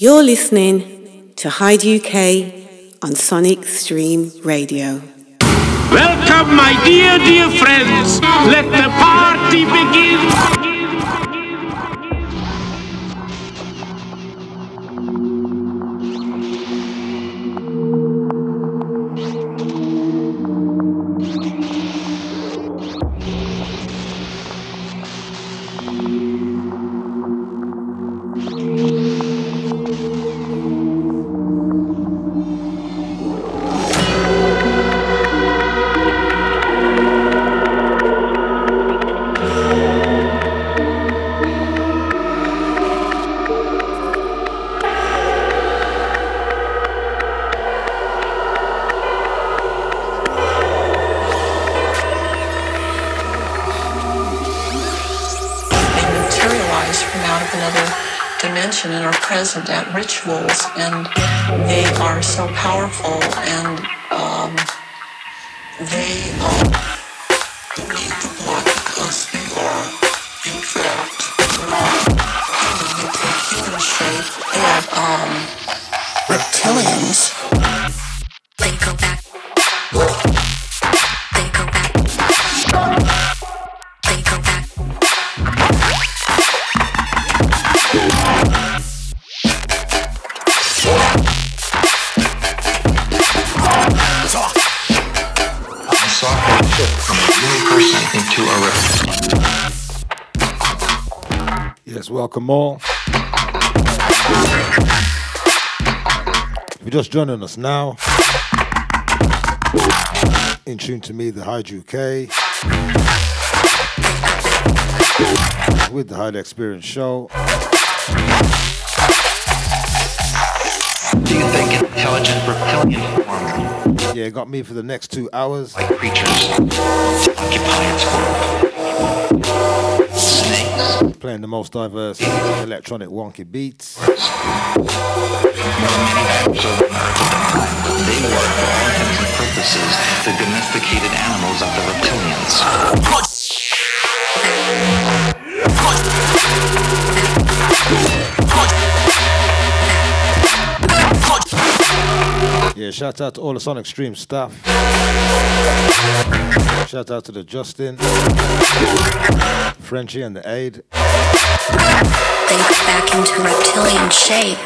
You're listening to Hyde UK on Sonic Stream Radio. Welcome, my dear, dear friends. Let the party begin. Joining us now, in tune to me, the Hyde UK, with the Hyde Experience Show. Do you think intelligent reptilian? Yeah, got me for the next two hours. Like creatures occupy its world. Snakes. Playing the most diverse electronic wonky beats. They were, for all intents and purposes, the domesticated animals of the reptilians. Yeah, shout out to all the Sonic Stream staff. Shout out to the Justin, Frenchie, and the Aid. Go back into reptilian shape.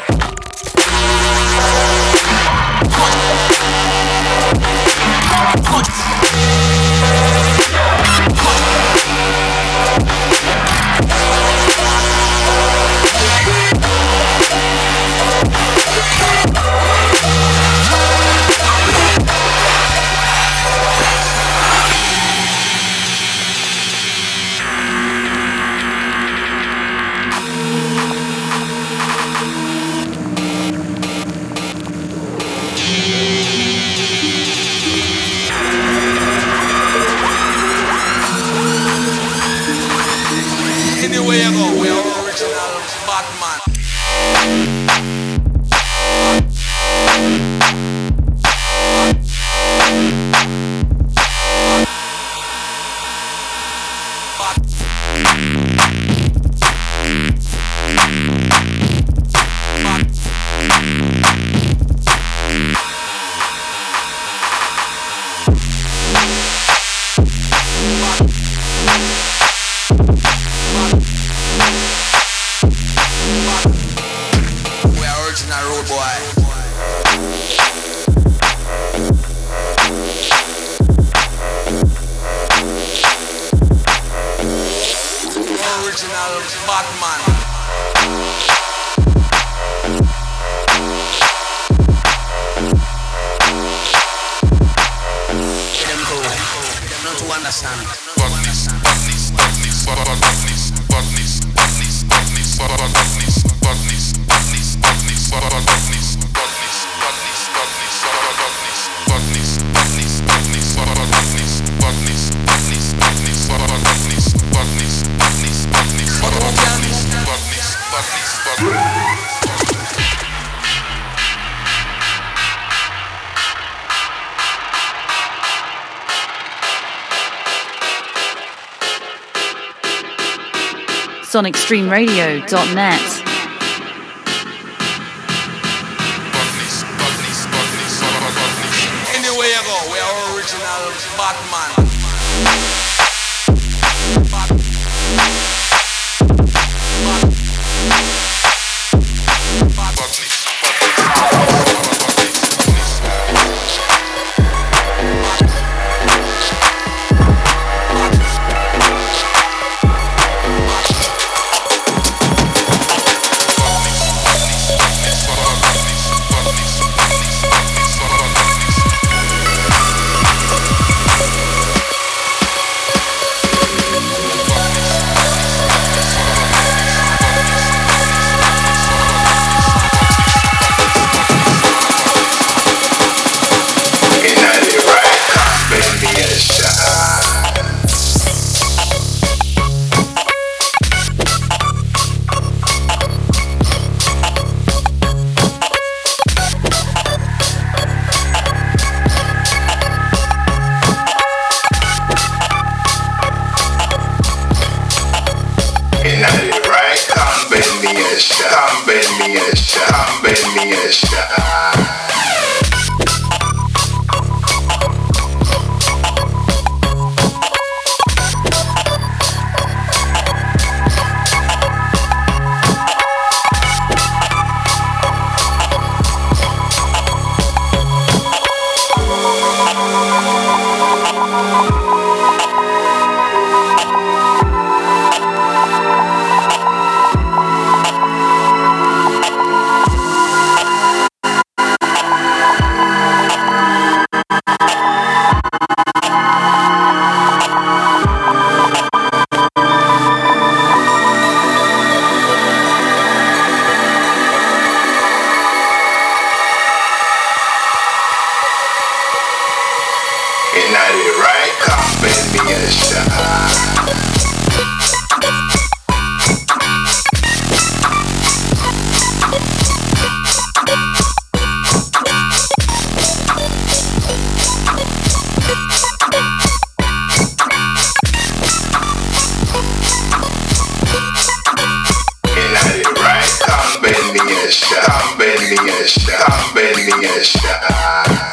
sonicstreamradio.net. beni yaşa, ah beni.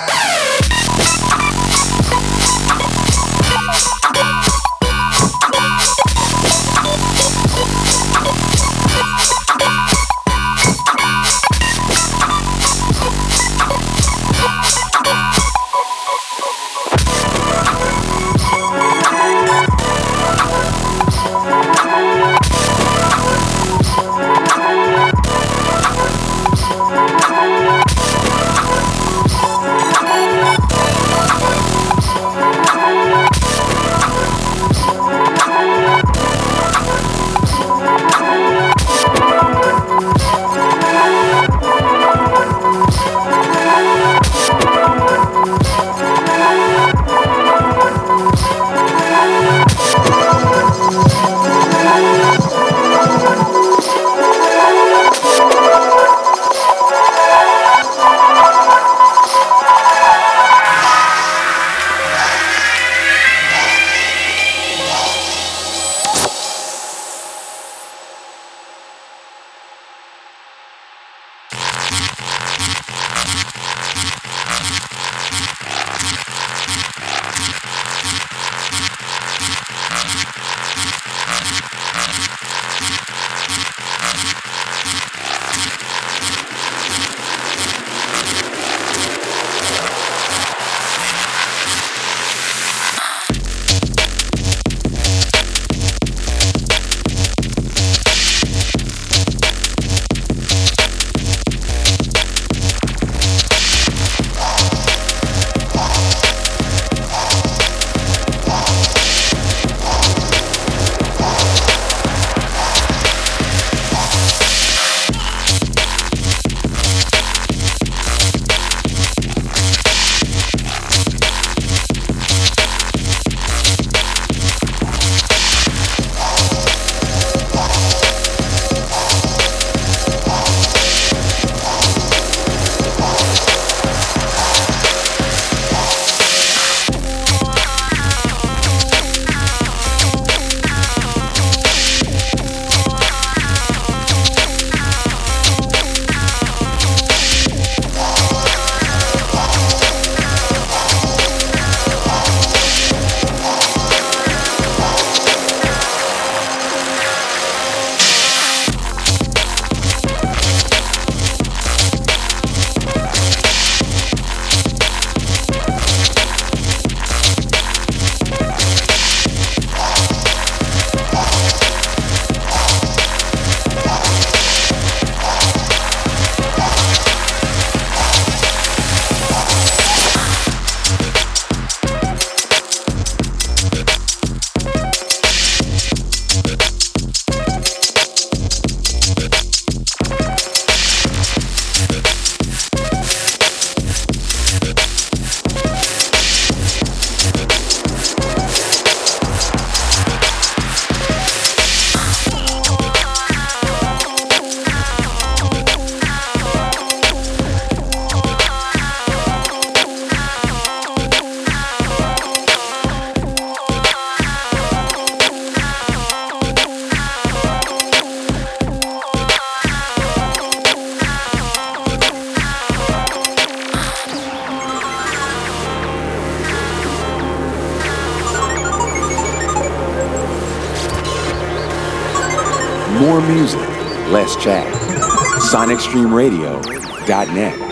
More music, less chat. SonicStreamRadio.net.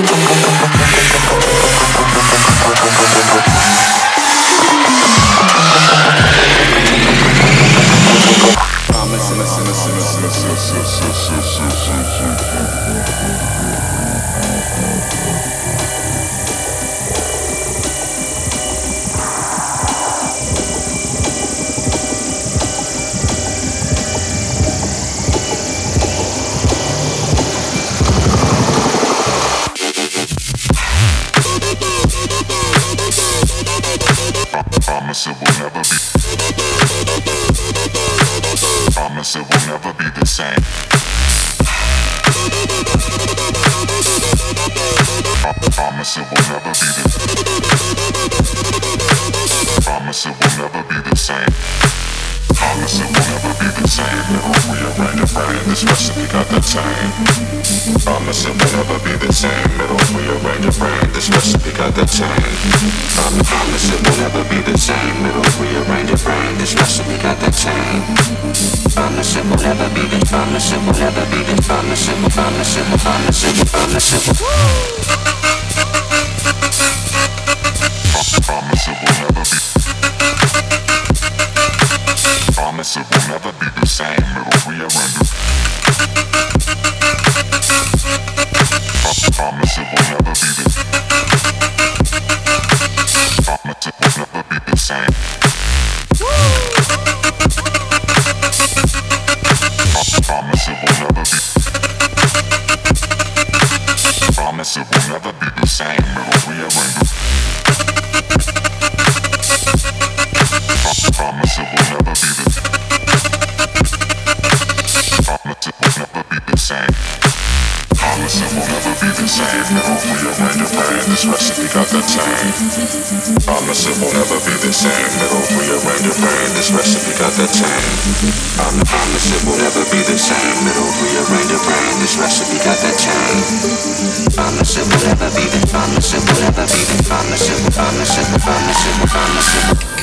Thank you. was just we got the same. Promise it will never be the same. It'll rearrange your brain. This recipe got that same. Promise it will never be the same. It'll rearrange your brain. This recipe got the same. Promise it will never be the. Promise it will never be the. Promise it will. Promise it will. Promise it will. Promise it will. of time. I'm the promise it will never be the same. It'll rearrange your brain. This recipe got that time. Promise it will never be the promise it will never be the promise it will promise it will promise it will promise it.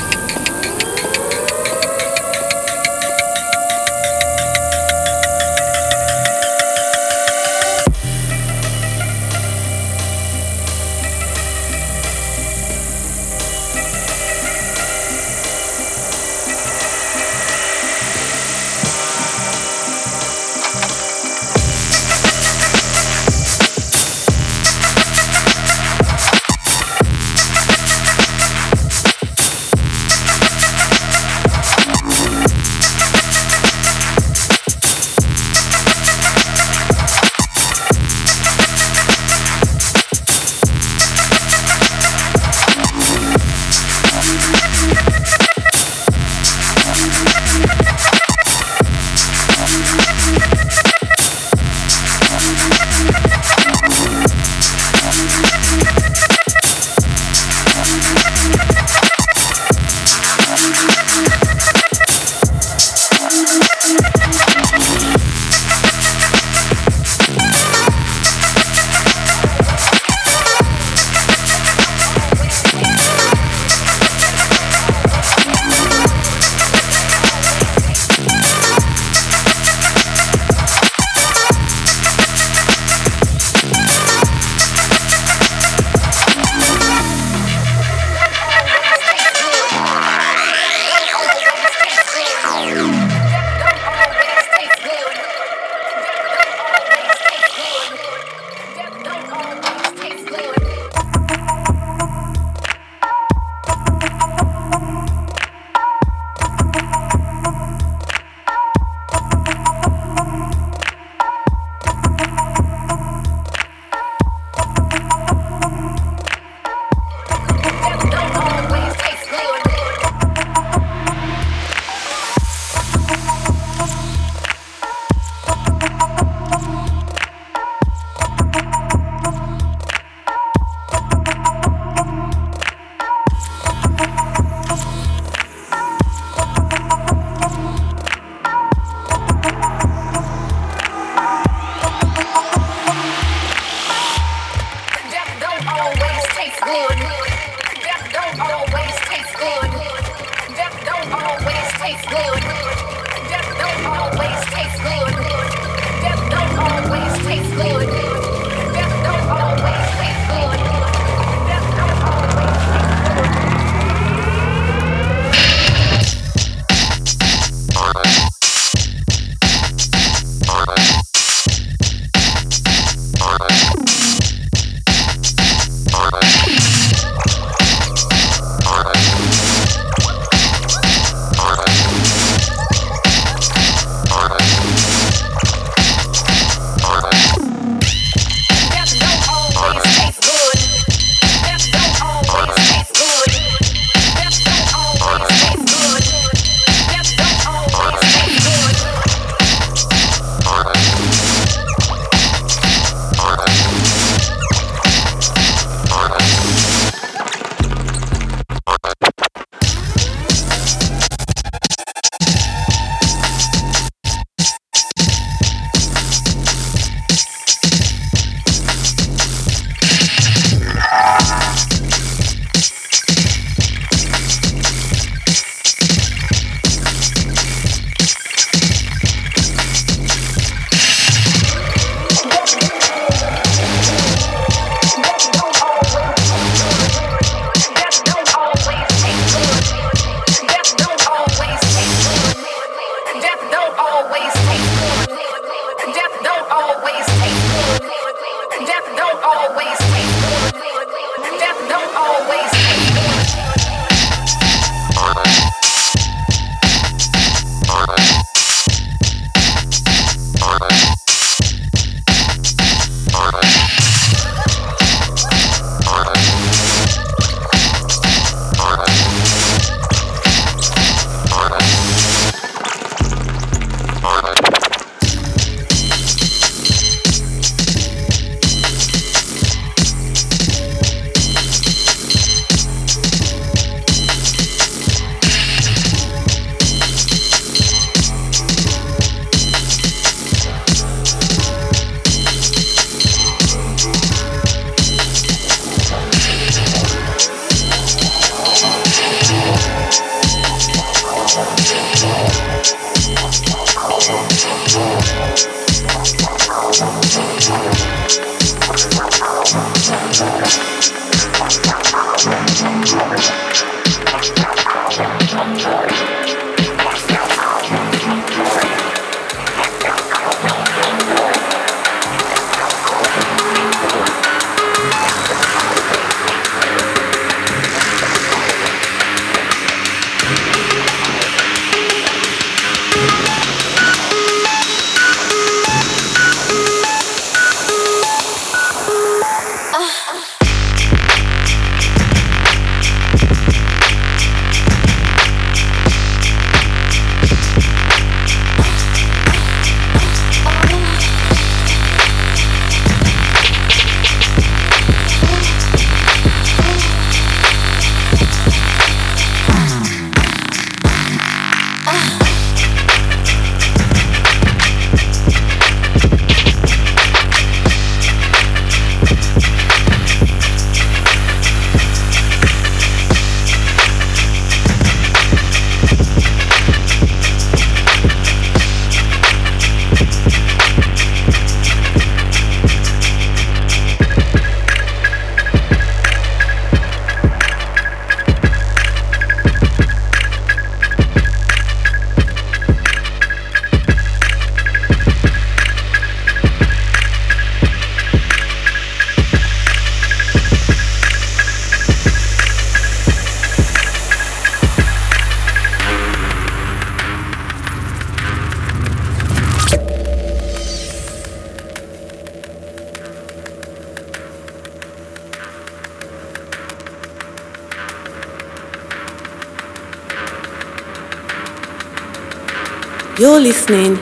Listening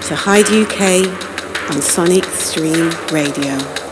to Hyde UK on Sonic Stream Radio.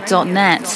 sonicstreamradio.net.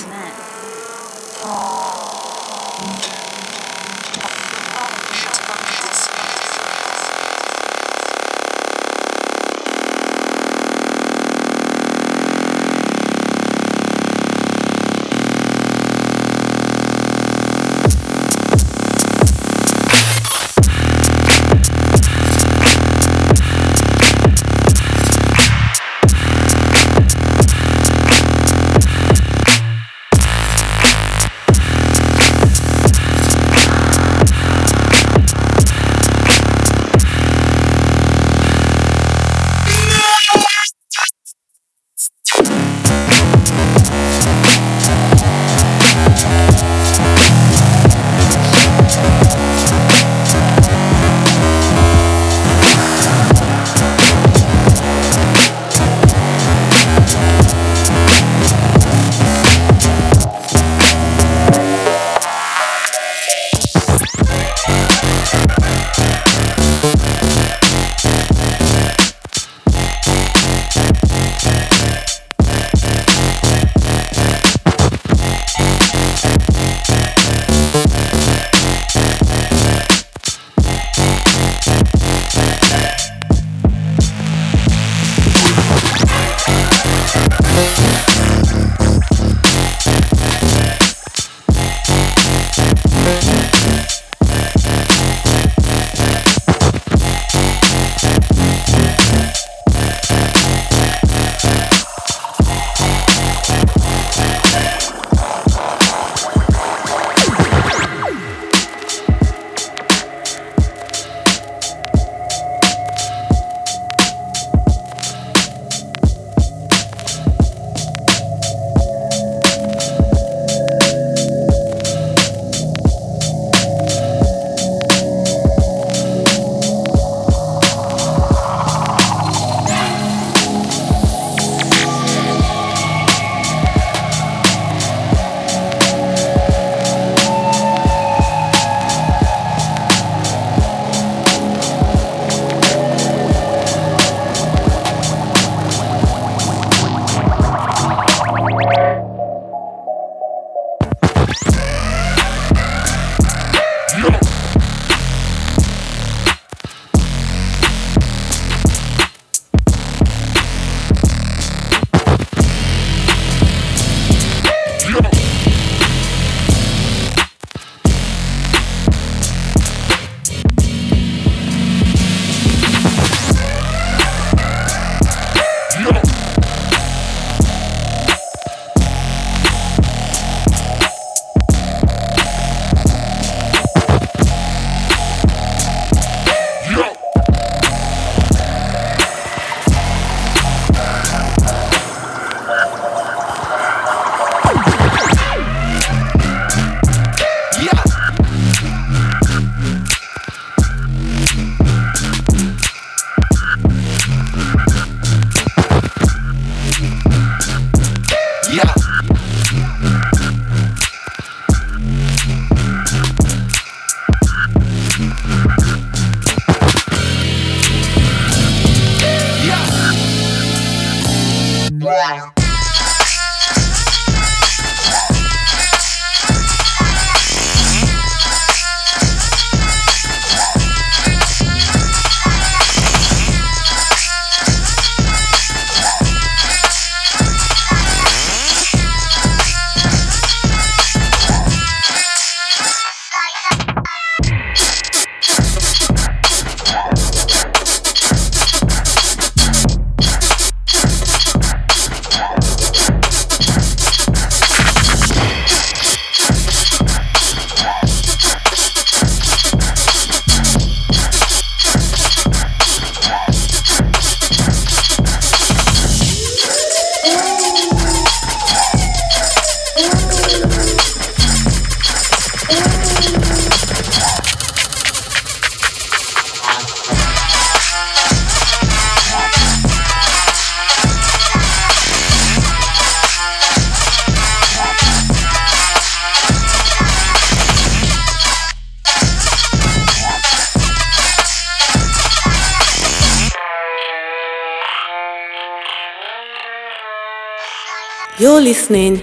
You're listening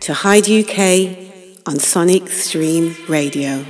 to Hyde UK on Sonic Stream Radio.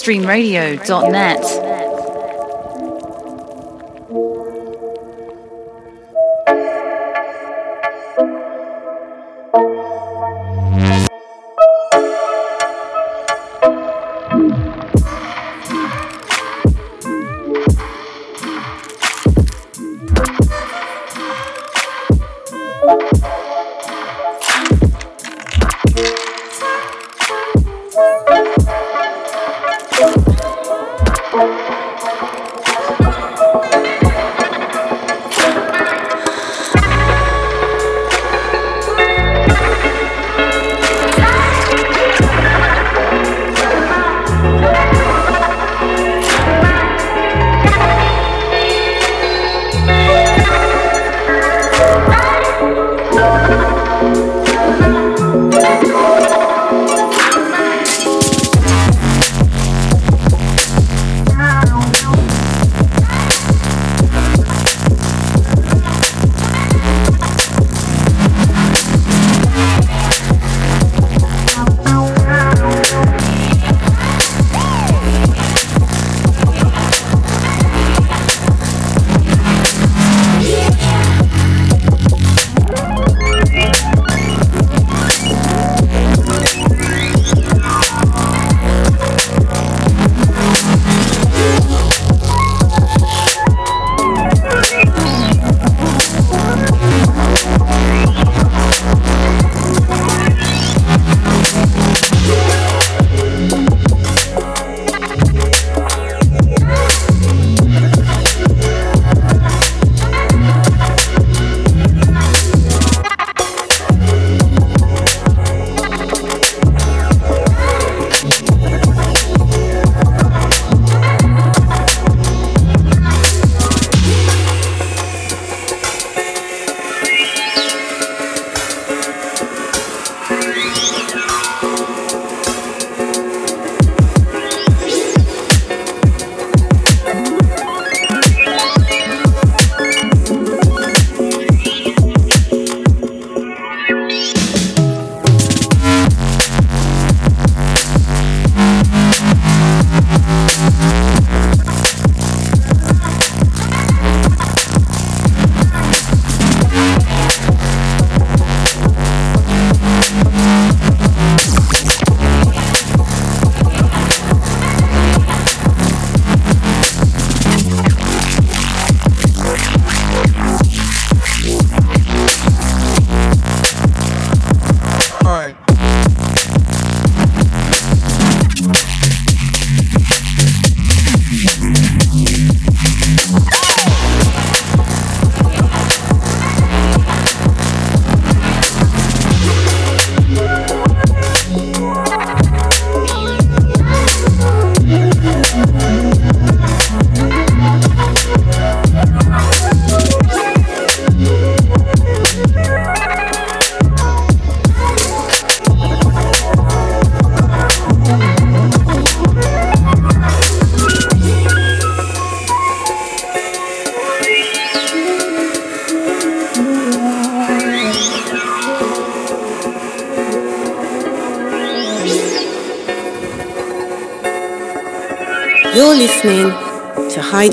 sonicstreamradio.net.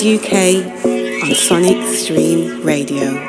UK on Sonic Stream Radio.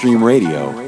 SonicStreamRadio.net.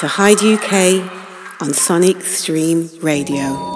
to Hyde UK on Sonic Stream Radio.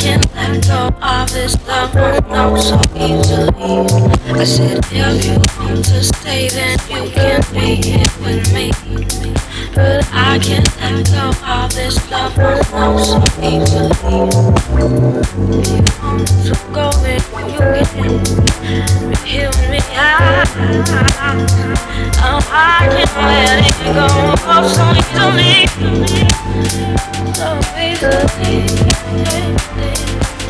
I can't let go of this love, oh no, so easily. I said, if you want to stay, then you can be here with me. But I can't let go of this love, oh no, so easily. You want to go, then you can with me. I, oh, I can't let it go oh, so easily. So easily.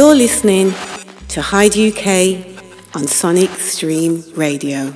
You're listening to Hyde UK on Sonic Stream Radio.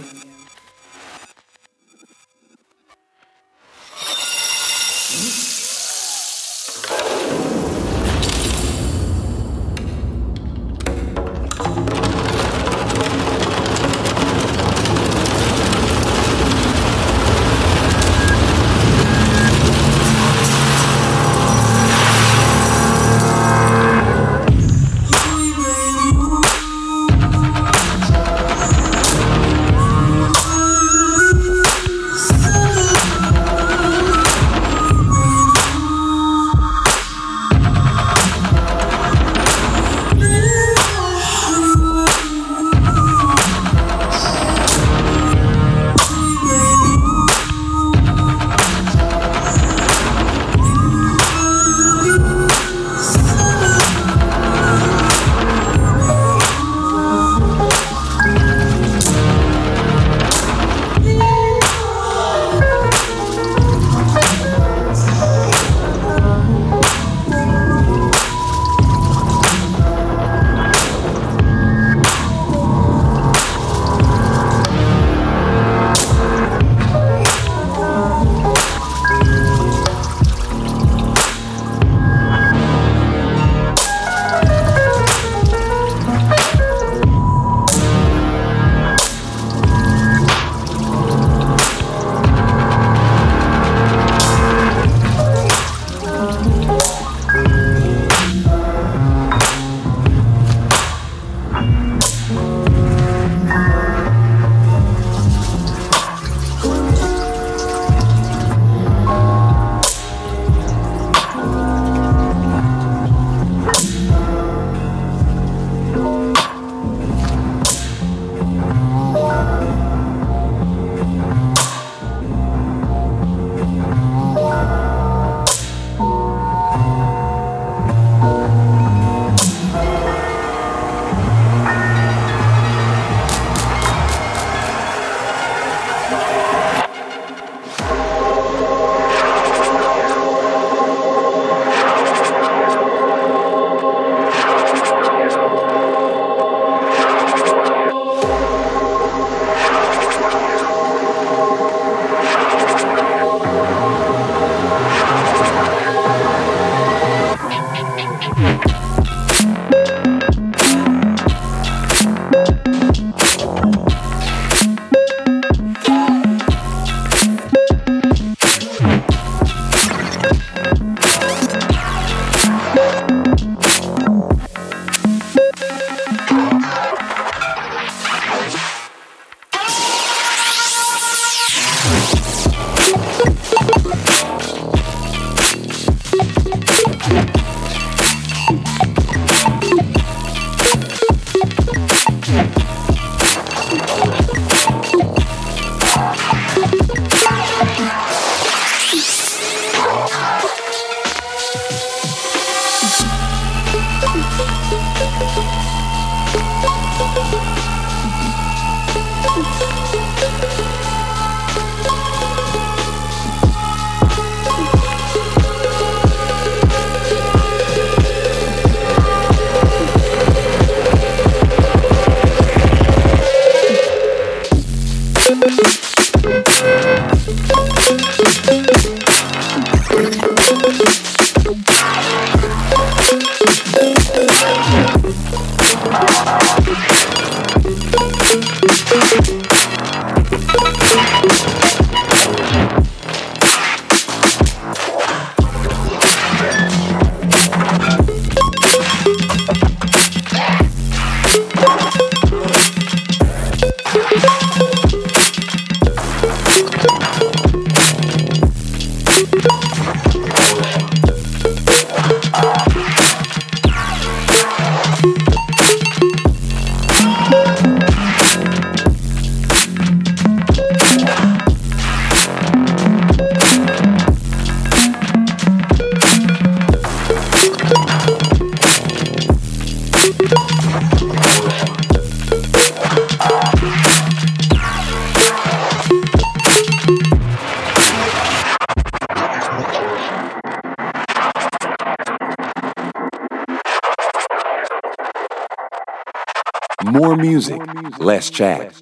Less chat.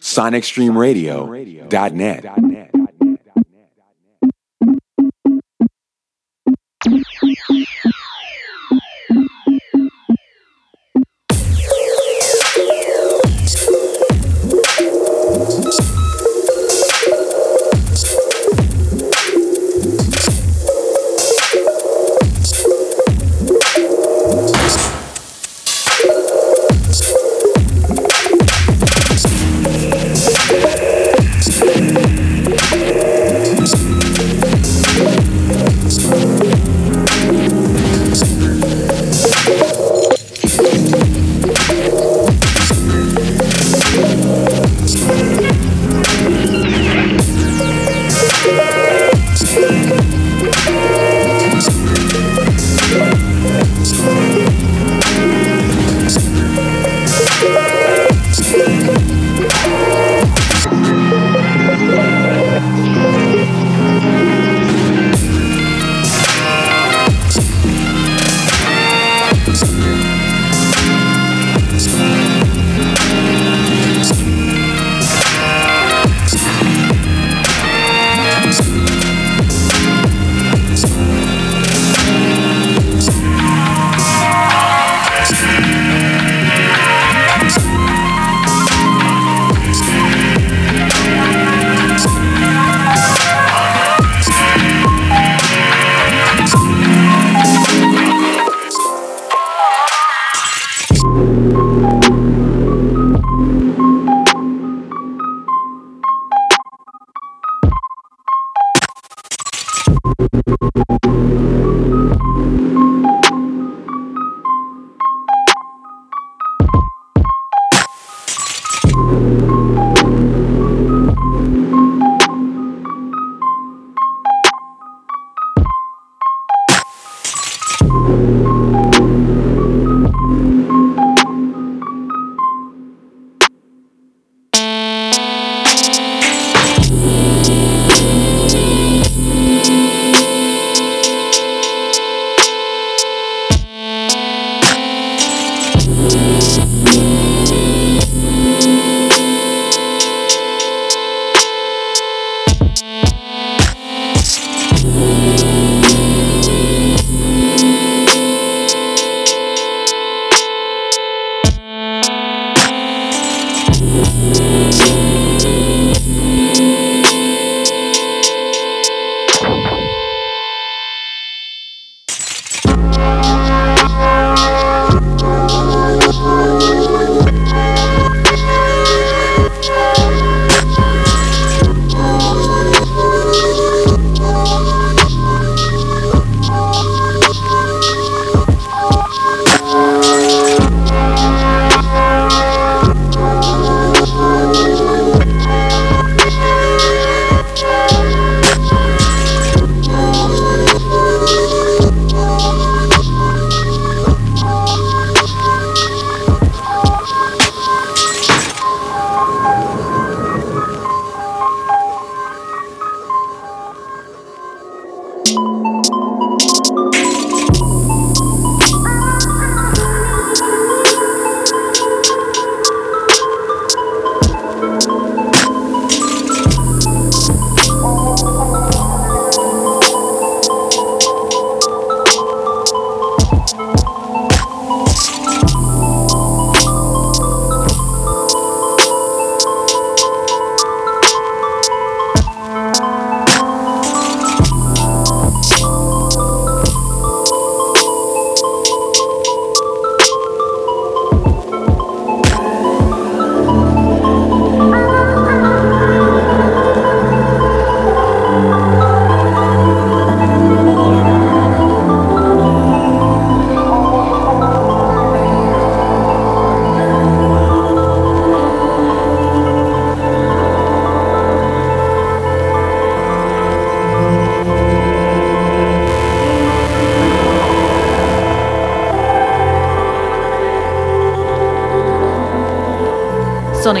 SonicStreamRadio.net.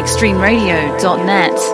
sonicstreamradio.net.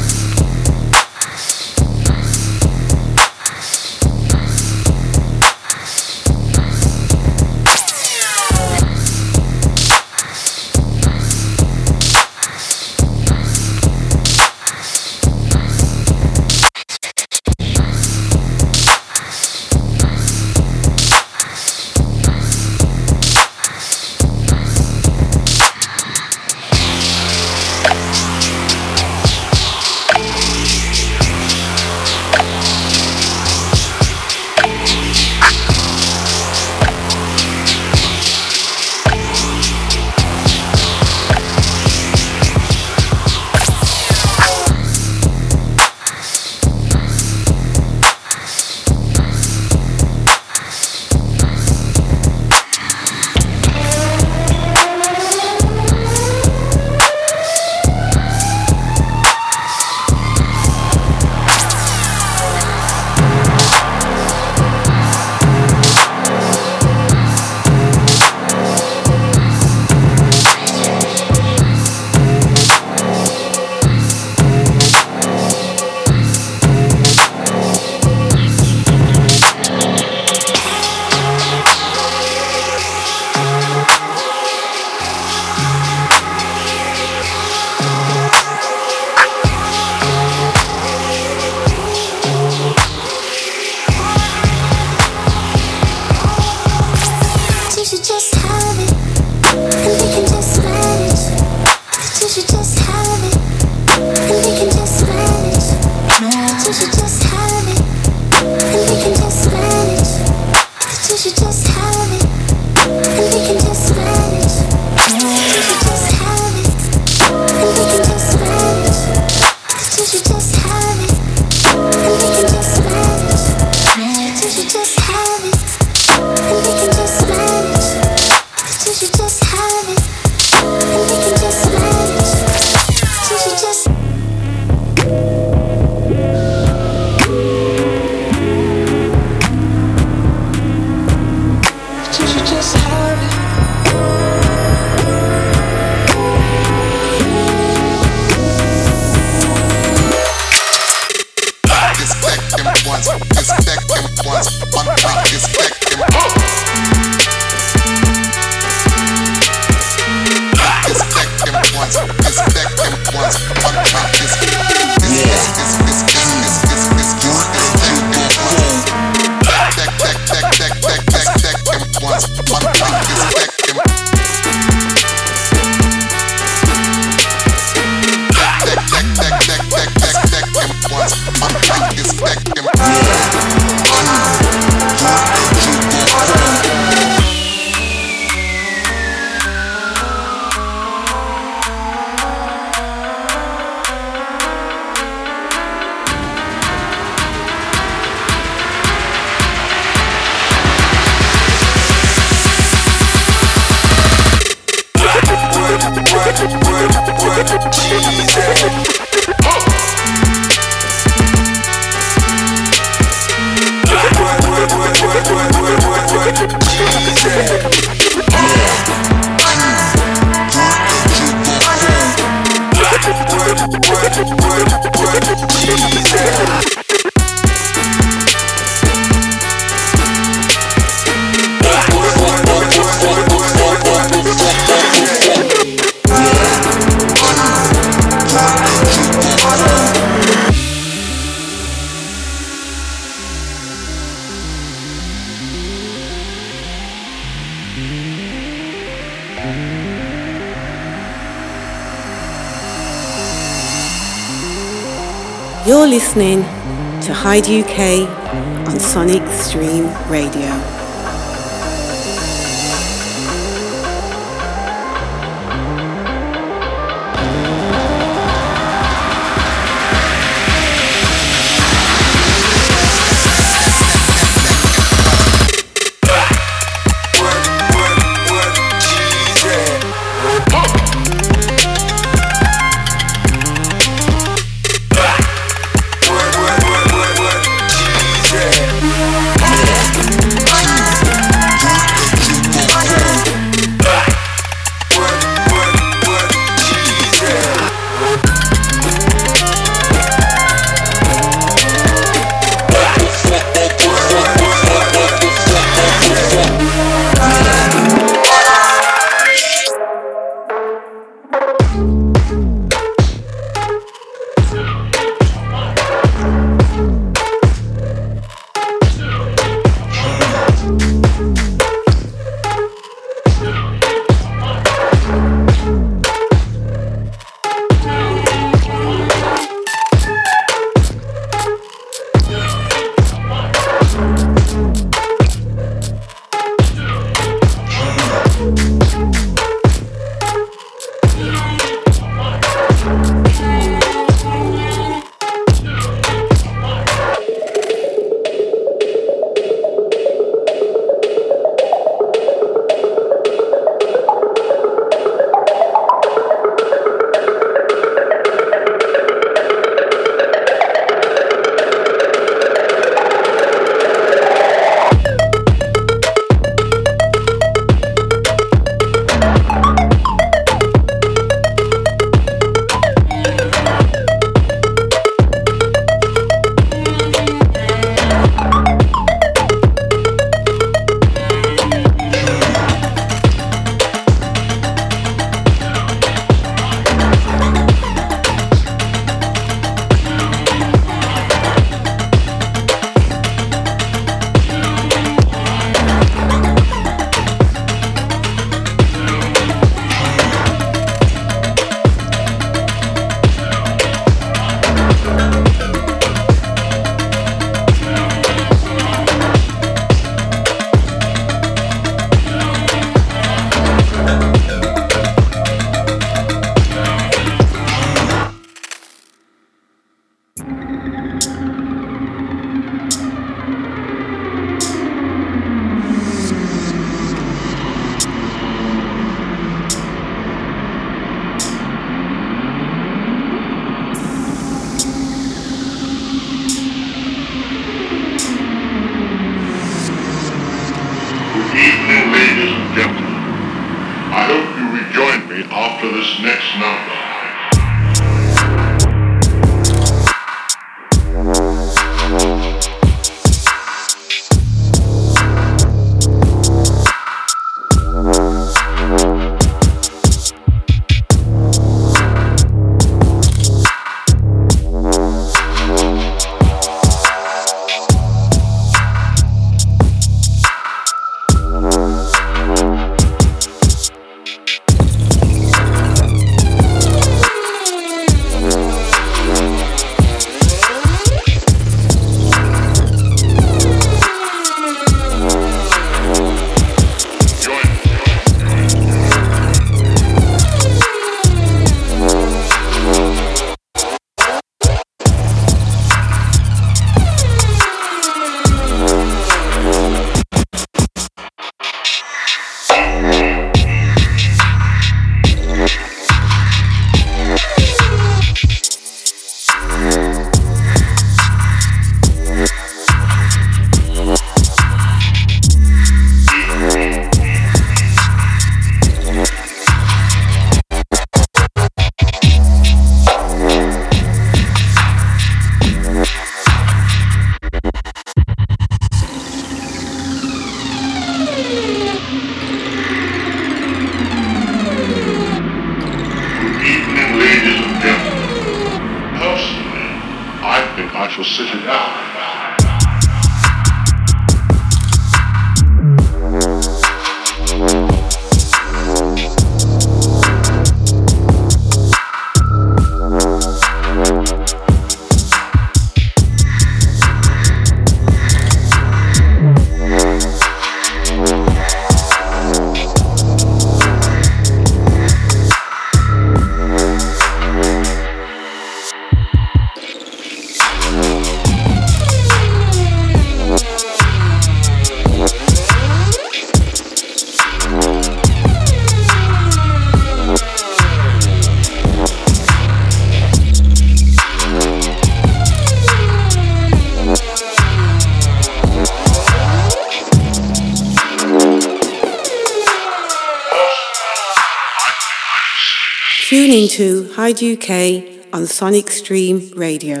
Into Hyde UK on Sonic Stream Radio.